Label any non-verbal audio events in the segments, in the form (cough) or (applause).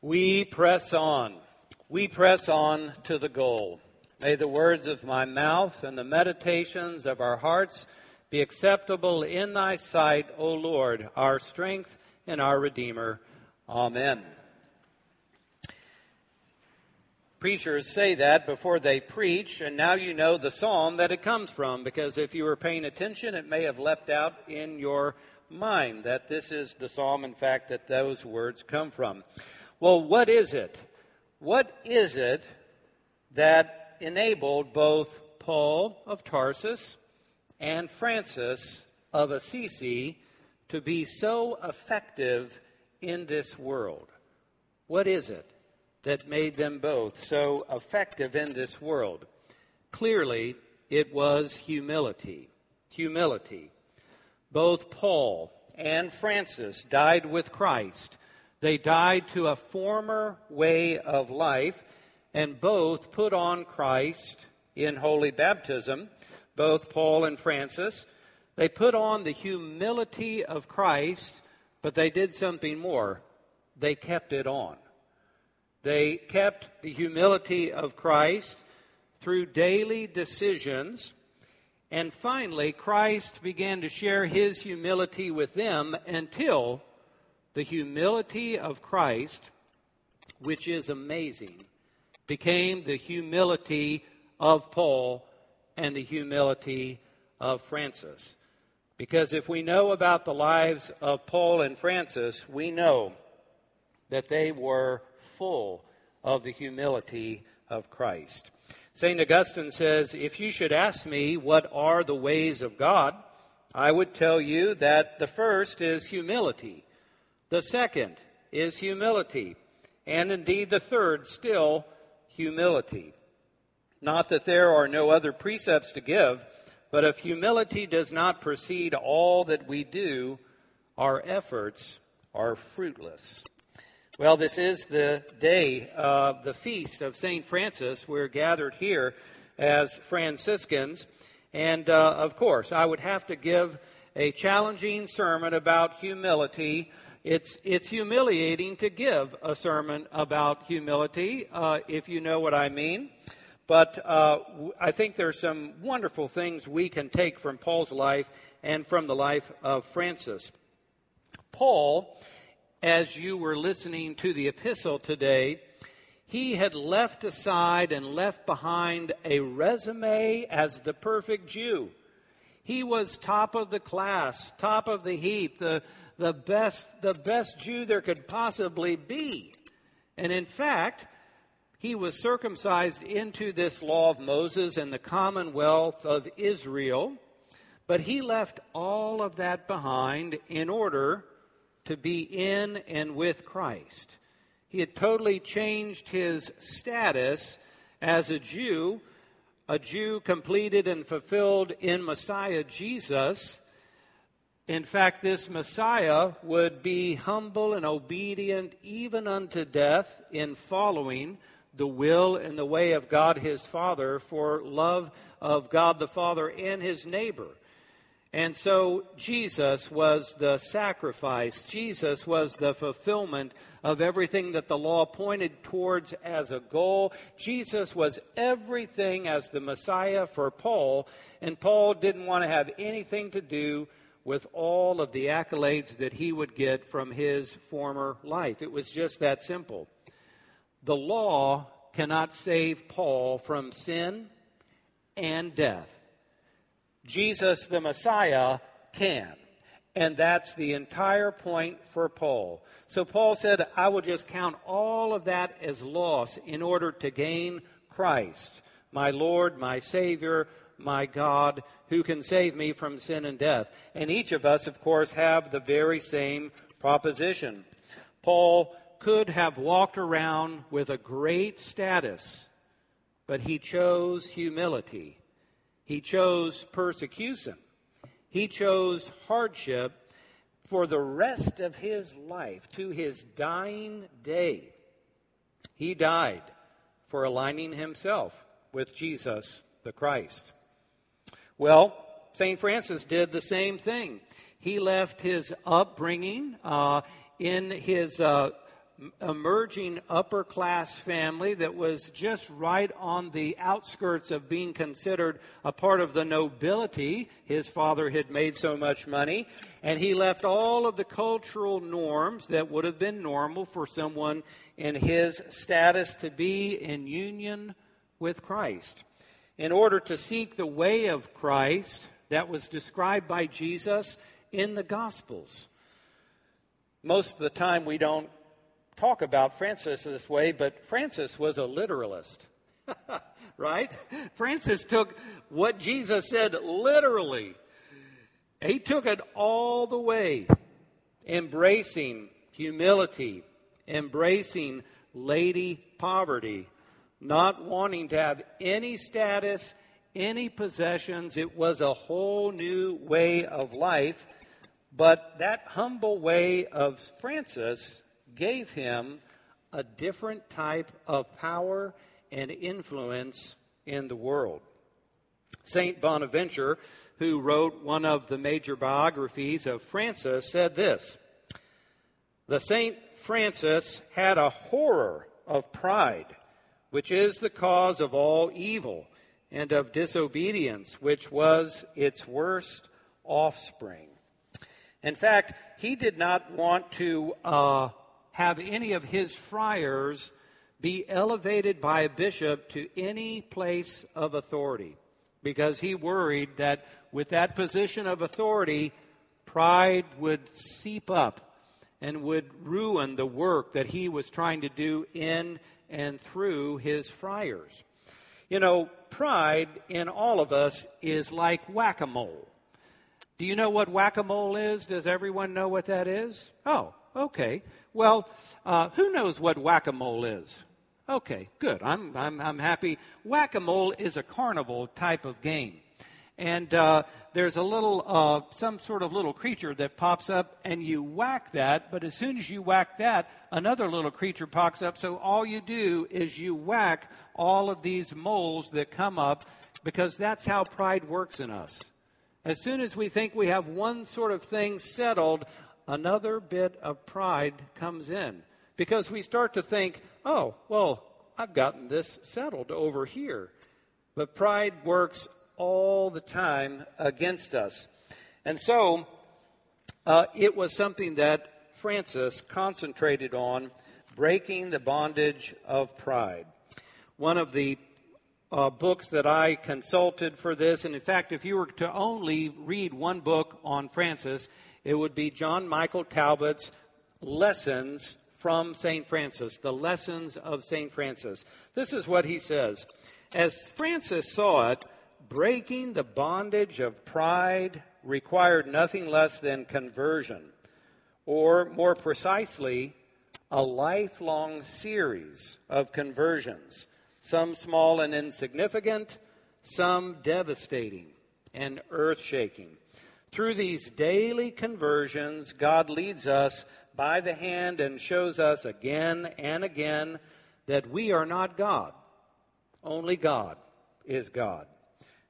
We press on. We press on to the goal. May the words of my mouth and the meditations of our hearts be acceptable in thy sight, O Lord, our strength and our Redeemer. Amen. Preachers say that before they preach, and now you know the psalm that it comes from, because if you were paying attention, it may have leapt out in your mind that this is the psalm, in fact, that those words come from. Well, what is it? What is it that enabled both Paul of Tarsus and Francis of Assisi to be so effective in this world? What is it that made them both so effective in this world? Clearly, it was humility. Humility. Both Paul and Francis died with Christ they died to a former way of life, and both put on Christ in holy baptism, both Paul and Francis. They put on the humility of Christ, but they did something more. They kept it on. They kept the humility of Christ through daily decisions. And finally, Christ began to share his humility with them until the humility of Christ, which is amazing, became the humility of Paul and the humility of Francis. Because if we know about the lives of Paul and Francis, we know that they were full of the humility of Christ. St. Augustine says, If you should ask me what are the ways of God, I would tell you that the first is humility. The second is humility. And indeed, the third, still humility. Not that there are no other precepts to give, but if humility does not precede all that we do, our efforts are fruitless. Well, this is the day of the feast of St. Francis. We're gathered here as Franciscans. And uh, of course, I would have to give a challenging sermon about humility it's, it's humiliating to give a sermon about humility, uh, if you know what I mean. But uh, I think there's some wonderful things we can take from Paul's life and from the life of Francis. Paul, as you were listening to the epistle today, he had left aside and left behind a resume as the perfect Jew. He was top of the class, top of the heap, the, the best, the best Jew there could possibly be. And in fact, he was circumcised into this law of Moses and the commonwealth of Israel, but he left all of that behind in order to be in and with Christ. He had totally changed his status as a Jew, a Jew completed and fulfilled in Messiah Jesus in fact, this Messiah would be humble and obedient even unto death in following the will and the way of God his Father for love of God the Father and his neighbor. And so Jesus was the sacrifice. Jesus was the fulfillment of everything that the law pointed towards as a goal. Jesus was everything as the Messiah for Paul, and Paul didn't want to have anything to do with all of the accolades that he would get from his former life. It was just that simple. The law cannot save Paul from sin and death. Jesus, the Messiah, can. And that's the entire point for Paul. So Paul said, I will just count all of that as loss in order to gain Christ, my Lord, my Savior, my God who can save me from sin and death. And each of us, of course, have the very same proposition. Paul could have walked around with a great status, but he chose humility. He chose persecution. He chose hardship for the rest of his life to his dying day. He died for aligning himself with Jesus the Christ. Well, St. Francis did the same thing. He left his upbringing uh, in his uh, emerging upper class family that was just right on the outskirts of being considered a part of the nobility. His father had made so much money, and he left all of the cultural norms that would have been normal for someone in his status to be in union with Christ. In order to seek the way of Christ that was described by Jesus in the Gospels. Most of the time, we don't talk about Francis this way, but Francis was a literalist. (laughs) right? Francis took what Jesus said literally. He took it all the way, embracing humility, embracing lady poverty, not wanting to have any status, any possessions. It was a whole new way of life. But that humble way of Francis gave him a different type of power and influence in the world. St. Bonaventure, who wrote one of the major biographies of Francis, said this The St. Francis had a horror of pride, which is the cause of all evil, and of disobedience, which was its worst offspring. In fact, he did not want to uh, have any of his friars be elevated by a bishop to any place of authority because he worried that with that position of authority, pride would seep up and would ruin the work that he was trying to do in and through his friars. You know, pride in all of us is like whack a mole. Do you know what whack a mole is? Does everyone know what that is? Oh, Okay. Well, uh, who knows what whack a mole is? Okay, good. I'm, I'm, I'm happy. Whack a mole is a carnival type of game. And uh, there's a little, uh, some sort of little creature that pops up, and you whack that, but as soon as you whack that, another little creature pops up. So all you do is you whack all of these moles that come up, because that's how pride works in us. As soon as we think we have one sort of thing settled, another bit of pride comes in because we start to think, oh, well, I've gotten this settled over here. But pride works all the time against us. And so uh, it was something that Francis concentrated on breaking the bondage of pride. One of the uh, books that I consulted for this, and in fact, if you were to only read one book on Francis, it would be John Michael Talbot's Lessons from St. Francis, the Lessons of St. Francis. This is what he says. As Francis saw it, breaking the bondage of pride required nothing less than conversion, or more precisely, a lifelong series of conversions, some small and insignificant, some devastating and earth shaking. Through these daily conversions, God leads us by the hand and shows us again and again that we are not God. Only God is God.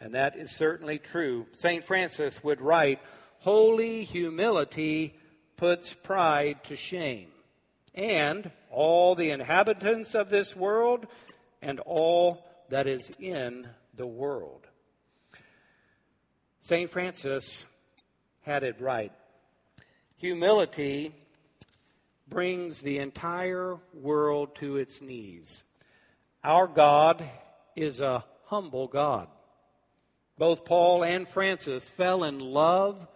And that is certainly true. St. Francis would write, Holy humility puts pride to shame. And all the inhabitants of this world and all that is in the world. St. Francis had it right. Humility brings the entire world to its knees. Our God is a humble God. Both Paul and Francis fell in love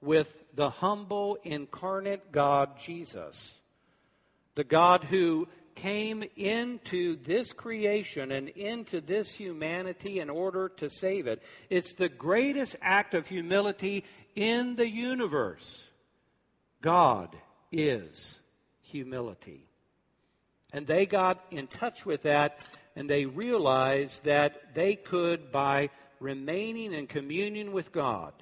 with the humble incarnate God, Jesus. The God who came into this creation and into this humanity in order to save it. It's the greatest act of humility in the universe. God is humility. And they got in touch with that and they realized that they could, by remaining in communion with God,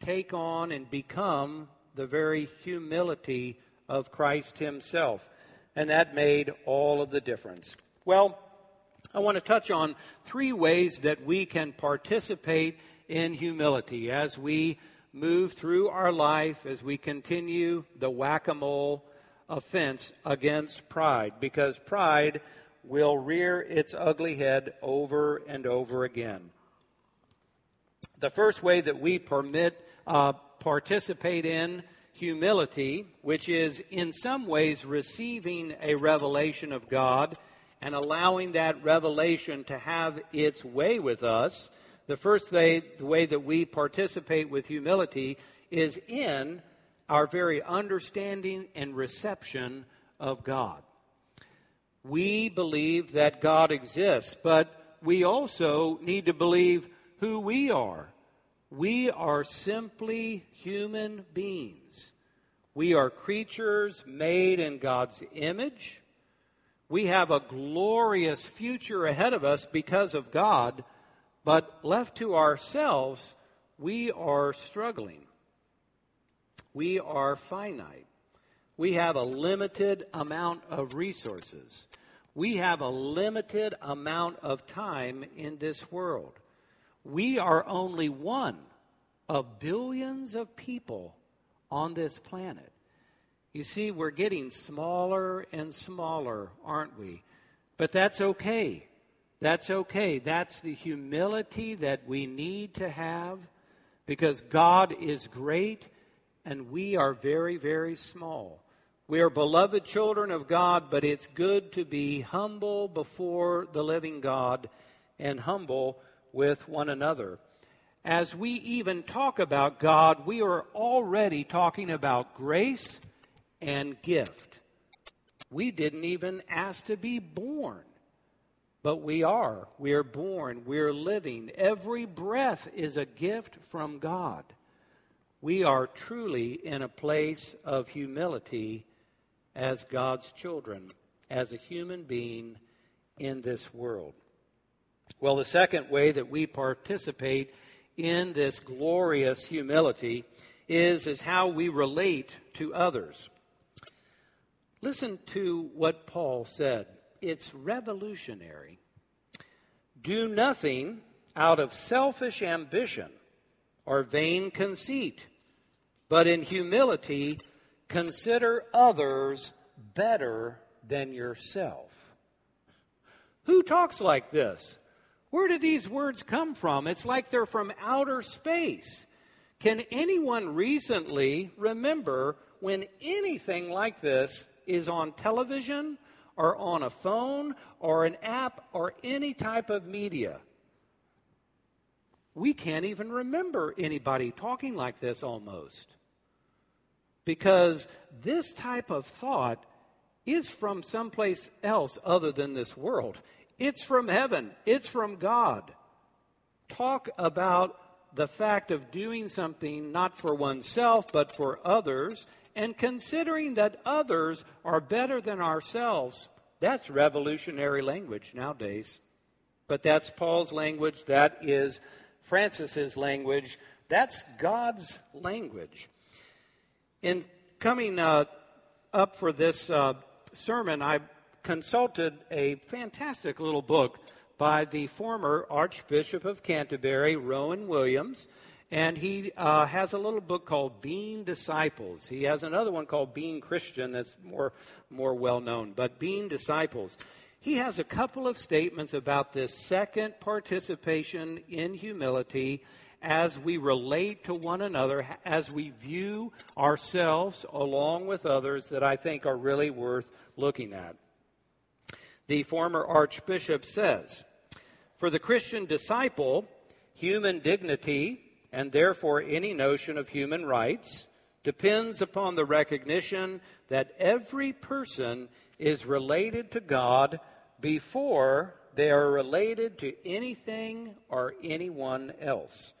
take on and become the very humility of Christ Himself and that made all of the difference. Well, I want to touch on three ways that we can participate in humility as we move through our life, as we continue the whack a mole offense against pride because pride will rear its ugly head over and over again. The first way that we permit, uh, participate in humility, which is in some ways receiving a revelation of God and allowing that revelation to have its way with us, the first way, the way that we participate with humility is in our very understanding and reception of God. We believe that God exists, but we also need to believe who we are. We are simply human beings. We are creatures made in God's image. We have a glorious future ahead of us because of God, but left to ourselves, we are struggling. We are finite. We have a limited amount of resources. We have a limited amount of time in this world. We are only one of billions of people on this planet. You see, we're getting smaller and smaller, aren't we? But that's okay. That's okay. That's the humility that we need to have because God is great and we are very, very small. We are beloved children of God, but it's good to be humble before the living God and humble with one another. As we even talk about God, we are already talking about grace and gift. We didn't even ask to be born, but we are. We are born. We are living. Every breath is a gift from God. We are truly in a place of humility as God's children, as a human being in this world. Well, the second way that we participate in this glorious humility is, is how we relate to others. Listen to what Paul said. It's revolutionary. Do nothing out of selfish ambition or vain conceit, but in humility consider others better than yourself. Who talks like this? Where do these words come from? It's like they're from outer space. Can anyone recently remember when anything like this is on television or on a phone or an app or any type of media? We can't even remember anybody talking like this almost because this type of thought is from someplace else other than this world. It's from heaven, it's from God. Talk about the fact of doing something not for oneself but for others and considering that others are better than ourselves. That's revolutionary language nowadays. But that's Paul's language. That is Francis's language. That's God's language. In coming uh, up for this uh, sermon, I consulted a fantastic little book by the former Archbishop of Canterbury, Rowan Williams. And he uh, has a little book called Being Disciples. He has another one called Being Christian that's more, more well known. But Being Disciples. He has a couple of statements about this second participation in humility as we relate to one another, as we view ourselves along with others that I think are really worth looking at. The former archbishop says, For the Christian disciple, human dignity, and therefore any notion of human rights, depends upon the recognition that every person is related to God before they are related to anything or anyone else.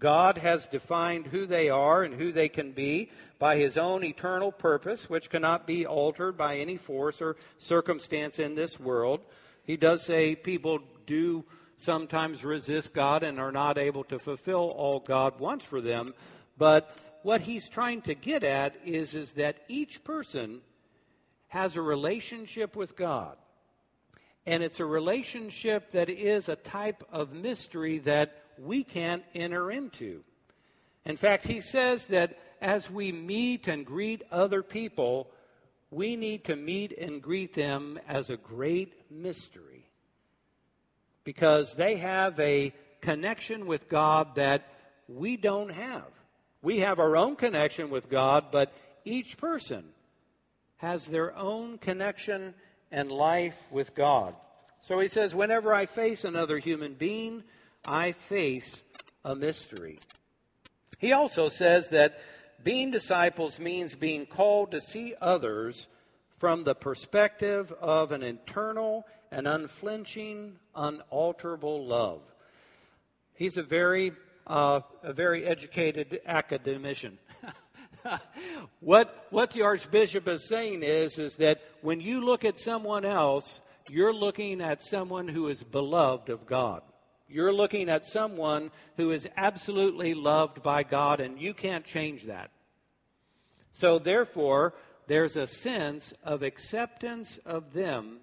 God has defined who they are and who they can be by his own eternal purpose, which cannot be altered by any force or circumstance in this world. He does say people do sometimes resist God and are not able to fulfill all God wants for them. But what he's trying to get at is, is that each person has a relationship with God. And it's a relationship that is a type of mystery that we can't enter into. In fact, he says that as we meet and greet other people, we need to meet and greet them as a great mystery because they have a connection with God that we don't have. We have our own connection with God, but each person has their own connection and life with God. So he says, whenever I face another human being, I face a mystery. He also says that being disciples means being called to see others from the perspective of an internal and unflinching, unalterable love. He's a very, uh, a very educated academician. (laughs) what, what the Archbishop is saying is, is that when you look at someone else, you're looking at someone who is beloved of God. You're looking at someone who is absolutely loved by God, and you can't change that. So, therefore, there's a sense of acceptance of them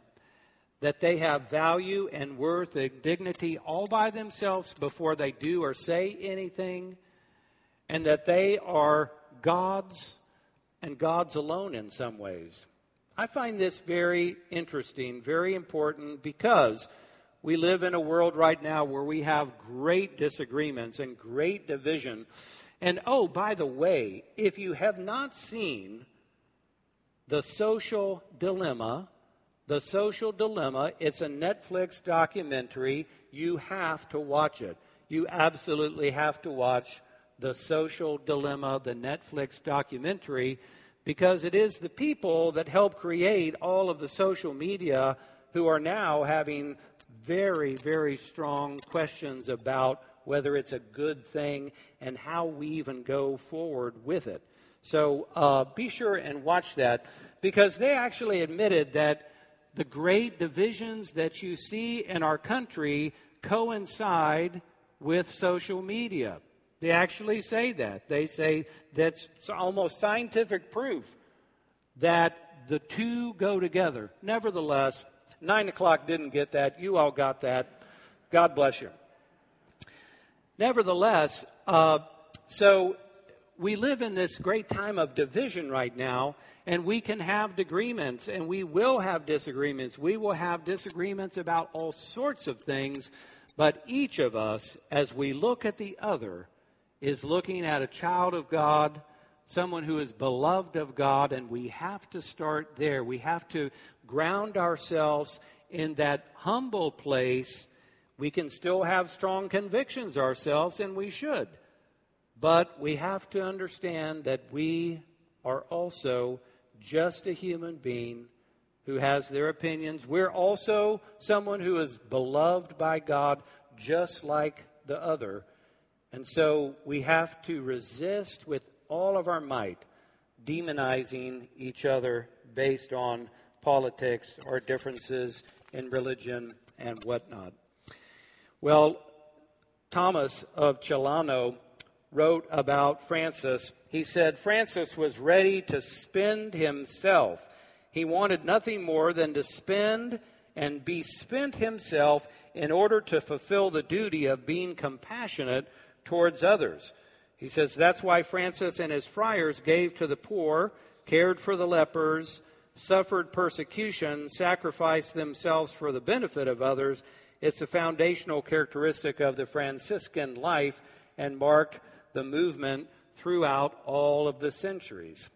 that they have value and worth and dignity all by themselves before they do or say anything, and that they are God's and God's alone in some ways. I find this very interesting, very important, because we live in a world right now where we have great disagreements and great division. And oh, by the way, if you have not seen The Social Dilemma, The Social Dilemma, it's a Netflix documentary. You have to watch it. You absolutely have to watch The Social Dilemma, the Netflix documentary because it is the people that help create all of the social media who are now having very, very strong questions about whether it's a good thing and how we even go forward with it. So uh, be sure and watch that because they actually admitted that the great divisions that you see in our country coincide with social media. They actually say that. They say that's almost scientific proof that the two go together. Nevertheless, nine o'clock didn't get that. You all got that. God bless you. Nevertheless, uh, so we live in this great time of division right now, and we can have disagreements, and we will have disagreements. We will have disagreements about all sorts of things, but each of us, as we look at the other, is looking at a child of God, someone who is beloved of God, and we have to start there. We have to ground ourselves in that humble place. We can still have strong convictions ourselves, and we should. But we have to understand that we are also just a human being who has their opinions. We're also someone who is beloved by God, just like the other. And so we have to resist with all of our might demonizing each other based on politics or differences in religion and whatnot. Well, Thomas of Celano wrote about Francis. He said Francis was ready to spend himself. He wanted nothing more than to spend and be spent himself in order to fulfill the duty of being compassionate towards others. He says that's why Francis and his friars gave to the poor, cared for the lepers, suffered persecution, sacrificed themselves for the benefit of others. It's a foundational characteristic of the Franciscan life and marked the movement throughout all of the centuries.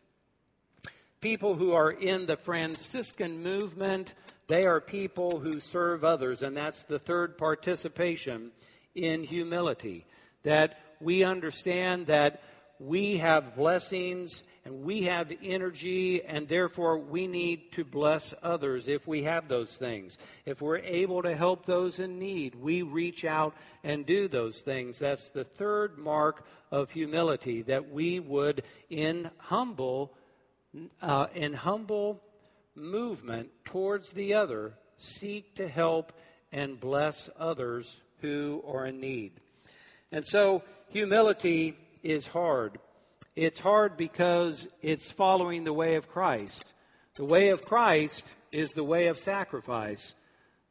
People who are in the Franciscan movement, they are people who serve others, and that's the third participation in humility that we understand that we have blessings and we have energy, and therefore we need to bless others if we have those things. If we're able to help those in need, we reach out and do those things. That's the third mark of humility that we would, in humble, uh, in humble movement towards the other, seek to help and bless others who are in need. And so humility is hard. It's hard because it's following the way of Christ. The way of Christ is the way of sacrifice.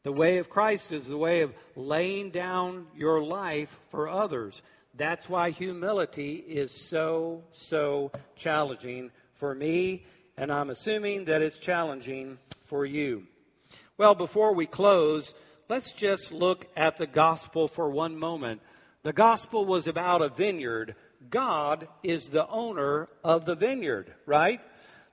The way of Christ is the way of laying down your life for others. That's why humility is so, so challenging for me and I'm assuming that it's challenging for you. Well, before we close, let's just look at the gospel for one moment. The gospel was about a vineyard. God is the owner of the vineyard, right?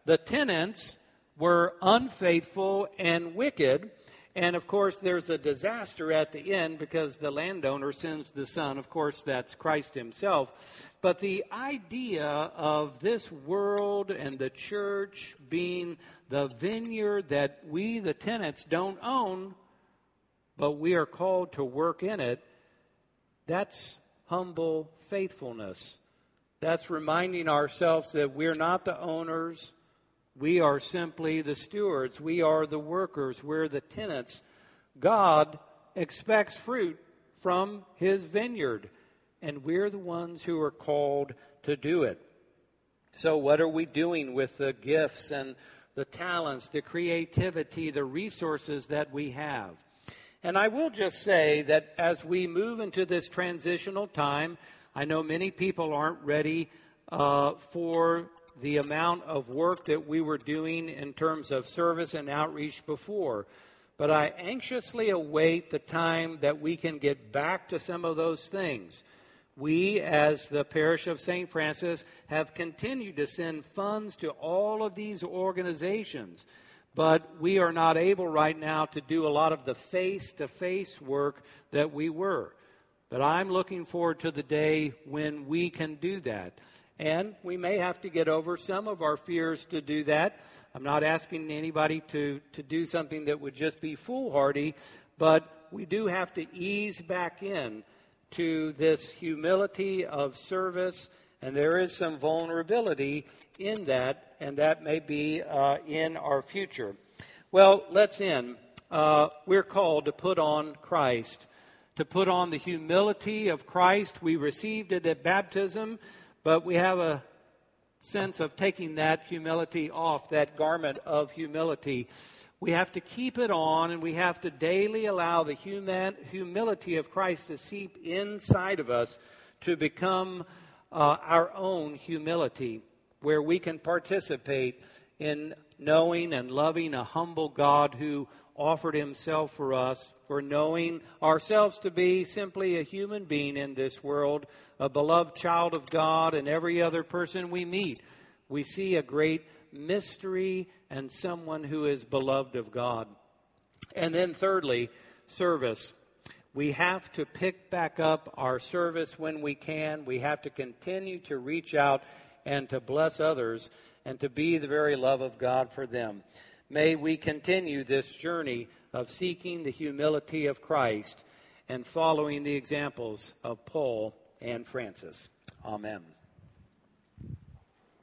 The tenants were unfaithful and wicked. And of course, there's a disaster at the end because the landowner sends the son. Of course, that's Christ himself. But the idea of this world and the church being the vineyard that we, the tenants, don't own, but we are called to work in it, that's humble faithfulness. That's reminding ourselves that we're not the owners, we are simply the stewards. We are the workers. We're the tenants. God expects fruit from his vineyard, and we're the ones who are called to do it. So, what are we doing with the gifts and the talents, the creativity, the resources that we have? And I will just say that as we move into this transitional time, I know many people aren't ready uh, for the amount of work that we were doing in terms of service and outreach before. But I anxiously await the time that we can get back to some of those things. We, as the parish of St. Francis, have continued to send funds to all of these organizations, but we are not able right now to do a lot of the face to face work that we were. But I'm looking forward to the day when we can do that. And we may have to get over some of our fears to do that. I'm not asking anybody to, to do something that would just be foolhardy, but we do have to ease back in to this humility of service, and there is some vulnerability in that, and that may be uh, in our future. Well, let's end. Uh, we're called to put on Christ, to put on the humility of Christ. We received it at baptism. But we have a sense of taking that humility off, that garment of humility. We have to keep it on and we have to daily allow the human, humility of Christ to seep inside of us to become uh, our own humility, where we can participate in knowing and loving a humble God who offered himself for us, for knowing ourselves to be simply a human being in this world, a beloved child of God, and every other person we meet. We see a great mystery and someone who is beloved of God. And then, thirdly, service. We have to pick back up our service when we can. We have to continue to reach out and to bless others and to be the very love of God for them. May we continue this journey of seeking the humility of Christ and following the examples of Paul and Francis. Amen.